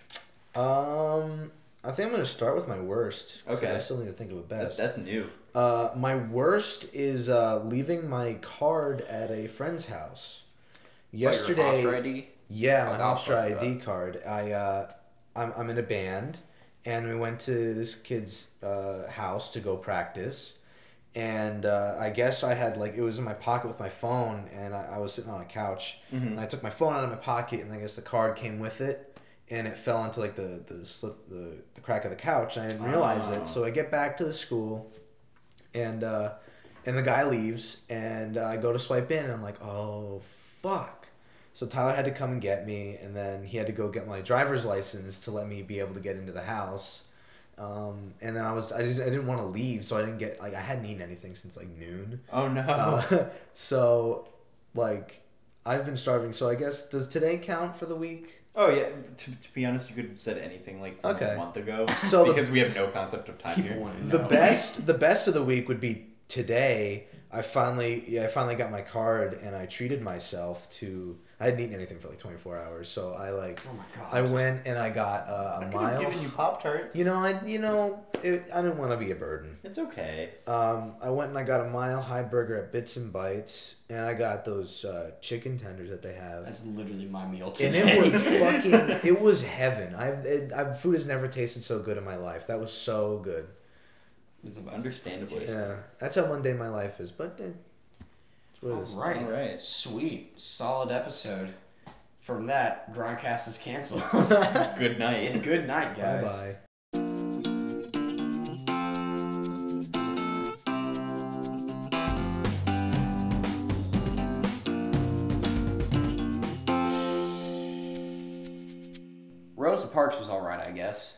um, I think I'm gonna start with my worst. Okay. I still need to think of a best. That's new. Uh, my worst is uh, leaving my card at a friend's house. Yesterday, Your Hofstra ID? yeah, Oh, my Hofstra. ID card. I uh, I'm I'm in a band, and we went to this kid's uh, house to go practice. And uh, I guess I had like it was in my pocket with my phone, and I, I was sitting on a couch, Mm-hmm. and I took my phone out of my pocket, and I guess the card came with it, and it fell into like the the slip the, the crack of the couch. And I didn't realize Oh. it, so I get back to the school, and uh, and the guy leaves, and uh, I go to swipe in, and I'm like, oh fuck. So Tyler had to come and get me, and then he had to go get my driver's license to let me be able to get into the house. Um, and then I was I didn't I didn't want to leave, so I didn't get like I hadn't eaten anything since like noon. Oh no. Uh, <laughs> so like I've been starving. So I guess does today count for the week? oh yeah. To, to be honest, you could have said anything like from Okay. a month ago. <laughs> So the- because we have no concept of time here. The know. best <laughs> the best of the week would be today. I finally yeah I finally got my card and I treated myself to I hadn't eaten anything for like 24 hours, so I like Oh my god. I went and I got uh, I a could have mile. given you Pop Tarts. You know, I you know it, I didn't want to be a burden. It's okay. Um, I went and I got a mile high burger at Bits and Bites, and I got those uh, chicken tenders that they have. That's literally my meal today. and it was <laughs> fucking it was heaven i've it, I've food has never tasted so good in my life that was so good It's. Understandably. yeah that's how mundane my life is but it All right. All right. Sweet. Solid episode. From that, Gronkcast is canceled. <laughs> Good night. <laughs> Good night, guys. bye bye Rosa Parks was alright, I guess.